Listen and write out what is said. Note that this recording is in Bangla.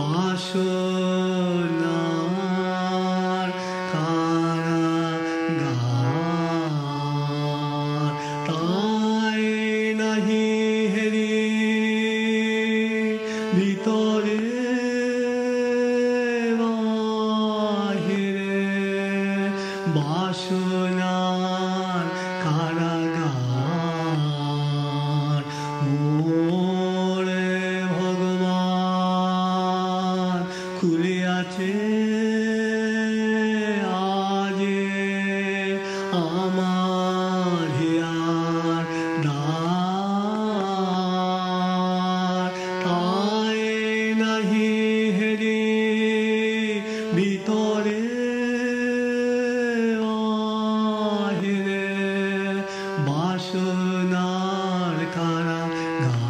বাসনার কারাগার। তাই নাহি হেরি ভিতরে বাসনার কারা আছে আজে আমার হিয়ার দার তাই নাহি হেরি ভিতরে বাসনার কারা গা